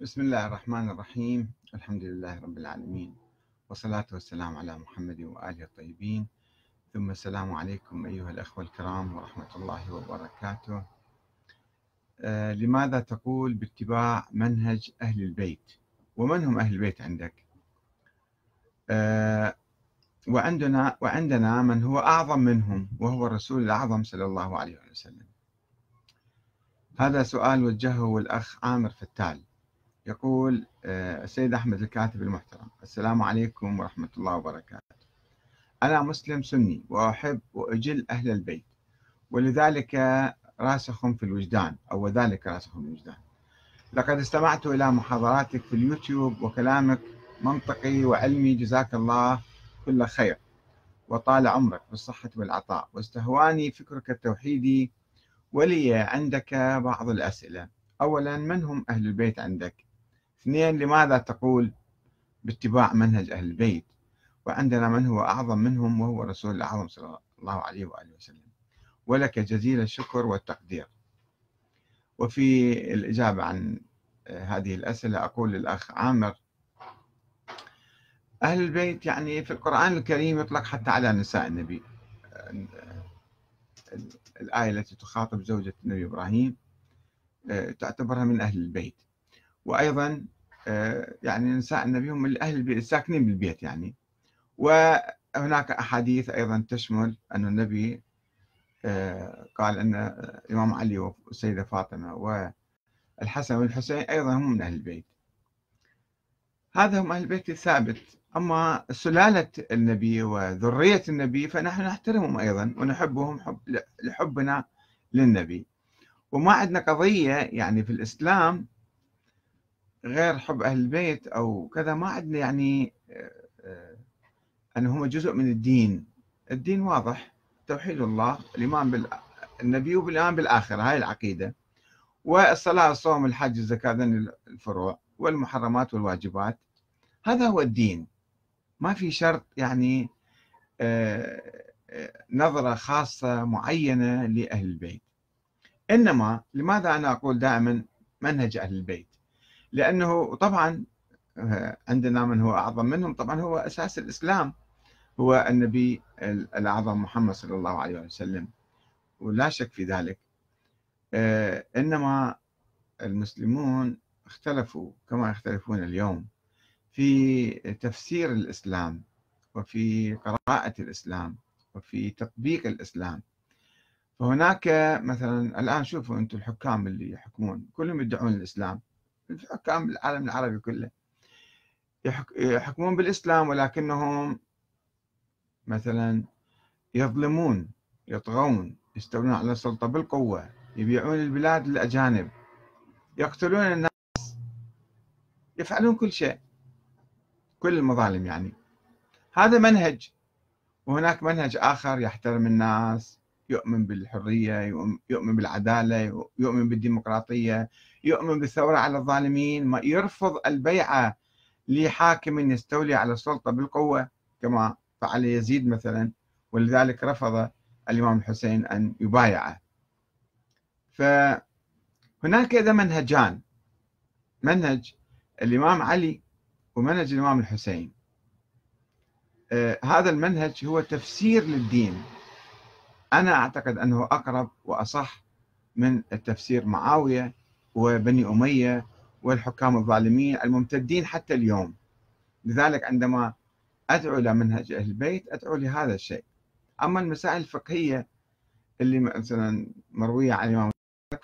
بسم الله الرحمن الرحيم. الحمد لله رب العالمين. والصلاة والسلام على محمد وآله الطيبين. ثم السلام عليكم أيها الأخوة الكرام ورحمة الله وبركاته. آه لماذا تقول باتباع منهج أهل البيت؟ ومن هم أهل البيت عندك؟ آه وعندنا وعندنا من هو أعظم منهم وهو الرسول الأعظم صلى الله عليه وسلم. هذا سؤال وجهه الأخ عامر فتال. يقول آه، السيد أحمد الكاتب المحترم السلام عليكم ورحمة الله وبركاته. أنا مسلم سني وأحب وأجل أهل البيت ولذلك راسخ في الوجدان أو وذلك راسخ في الوجدان. لقد استمعت إلى محاضراتك في اليوتيوب وكلامك منطقي وعلمي جزاك الله كل خير وطال عمرك بالصحة والعطاء. واستهواني فكرك التوحيدي ولي عندك بعض الأسئلة. أولا من هم أهل البيت عندك؟ اثنين لماذا تقول باتباع منهج أهل البيت؟ وعندنا من هو أعظم منهم وهو رسول الأعظم صلى الله عليه وآله وسلم. ولك جزيل الشكر والتقدير. وفي الإجابة عن هذه الأسئلة أقول للأخ عامر أهل البيت يعني في القرآن الكريم يطلق حتى على نساء النبي. الآية التي تخاطب زوجة النبي إبراهيم تعتبرها من أهل البيت. وأيضا يعني نساء النبي هم أهل البيت الساكنين بالبيت يعني. وهناك أحاديث أيضا تشمل أن النبي قال أن الإمام علي والسيدة فاطمة والحسن والحسين أيضا هم من أهل البيت. هذا هم أهل البيت الثابت. أما سلالة النبي وذرية النبي فنحن نحترمهم أيضا ونحبهم حب لحبنا للنبي. وما عندنا قضية يعني في الإسلام غير حب أهل البيت أو كذا ما عندنا يعني أن هم جزء من الدين. الدين واضح. توحيد الله الإيمان بالنبي وبالإيمان بالآخرة هاي العقيدة. والصلاة الصوم الحج الزكاة الفروع والمحرمات والواجبات. هذا هو الدين. ما في شرط يعني نظرة خاصة معينة لأهل البيت. إنما لماذا أنا أقول دائما منهج أهل البيت؟ لأنه طبعا عندنا من هو أعظم منهم طبعا هو أساس الإسلام. هو النبي الأعظم محمد صلى الله عليه وسلم. ولا شك في ذلك. إنما المسلمون اختلفوا كما يختلفون اليوم في تفسير الإسلام وفي قراءة الإسلام وفي تطبيق الإسلام. فهناك مثلا الآن شوفوا أنتم الحكام اللي يحكمون. كلهم يدعون الإسلام. الحكام العالم العربي كله. يحكمون بالإسلام ولكنهم مثلا يظلمون يطغون يستولون على السلطة بالقوة يبيعون البلاد للأجانب يقتلون الناس يفعلون كل شيء كل المظالم يعني. هذا منهج وهناك منهج آخر يحترم الناس يؤمن بالحرية يؤمن بالعدالة يؤمن بالديمقراطية يؤمن بالثورة على الظالمين ما يرفض البيعة لحاكم يستولي على السلطة بالقوة كما فعل يزيد مثلا. ولذلك رفض الإمام الحسين أن يبايعه. فهناك إذا منهجان. منهج الإمام علي ومنهج الإمام الحسين. آه هذا المنهج هو تفسير للدين. أنا أعتقد أنه أقرب وأصح من التفسير معاوية وبني أمية والحكام الظالمين الممتدين حتى اليوم. لذلك عندما أدعو إلى منهج أهل البيت أدعو لهذا الشيء. أما المسائل الفقهية اللي مثلا مروية عن الإمام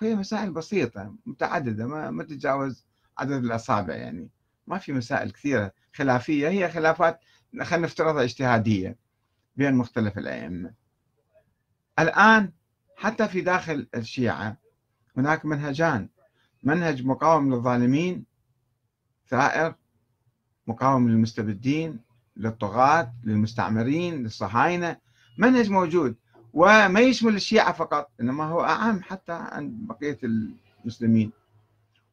هي مسائل بسيطة متعددة ما, ما تتجاوز عدد الأصابع يعني. ما في مسائل كثيرة خلافية هي خلافات خلينا نفترضها اجتهادية بين مختلف الأئمة. الآن حتى في داخل الشيعة هناك منهجان. منهج مقاوم للظالمين ثائر مقاوم للمستبدين للطغاة للمستعمرين للصهاينة. منهج موجود وما يشمل الشيعة فقط إنما هو أعم حتى عند بقية المسلمين.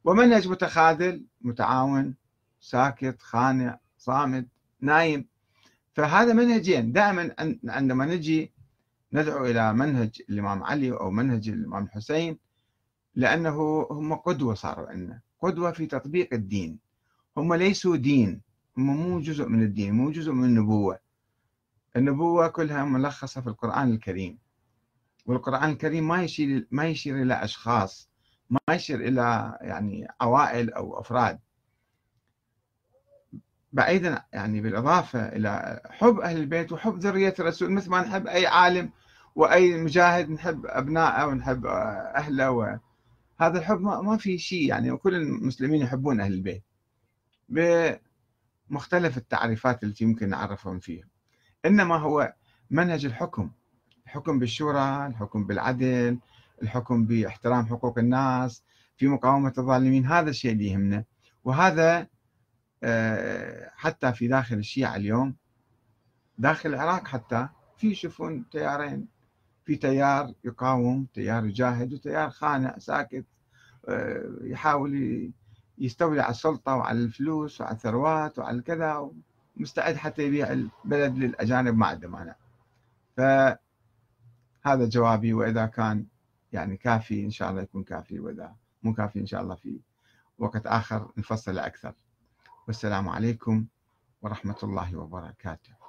ومنهج متخاذل متعاون ساكت خانع صامت نايم. فهذا منهجين. دائما عندما نجي ندعو إلى منهج الإمام علي أو منهج الإمام الحسين لأنه هم قدوة صاروا عندنا قدوة في تطبيق الدين. هم ليسوا دين هم مو جزء من الدين مو جزء من النبوة. النبوة كلها ملخصة في القرآن الكريم. والقرآن الكريم ما يشير ما يشير إلى أشخاص ما يشير إلى يعني عوائل أو أفراد. بعيدا يعني بالإضافة إلى حب أهل البيت وحب ذرية الرسول مثل ما نحب أي عالم وأي مجاهد نحب أبنائه ونحب أهله و... هذا الحب ما, في شيء يعني وكل المسلمين يحبون أهل البيت بمختلف التعريفات التي يمكن نعرفهم فيها. إنما هو منهج الحكم الحكم بالشورى الحكم بالعدل الحكم باحترام حقوق الناس في مقاومة الظالمين هذا الشيء اللي يهمنا. وهذا آه، حتى في داخل الشيعة اليوم داخل العراق حتى في يشوفون تيارين. في تيار يقاوم تيار يجاهد وتيار خانع ساكت آه، يحاول يستولي على السلطة وعلى الفلوس وعلى الثروات وعلى كذا مستعد حتى يبيع البلد للأجانب ما عنده مانع. فهذا جوابي وإذا كان يعني كافي إن شاء الله يكون كافي وإذا مو كافي إن شاء الله في وقت آخر نفصل أكثر. والسلام عليكم ورحمة الله وبركاته.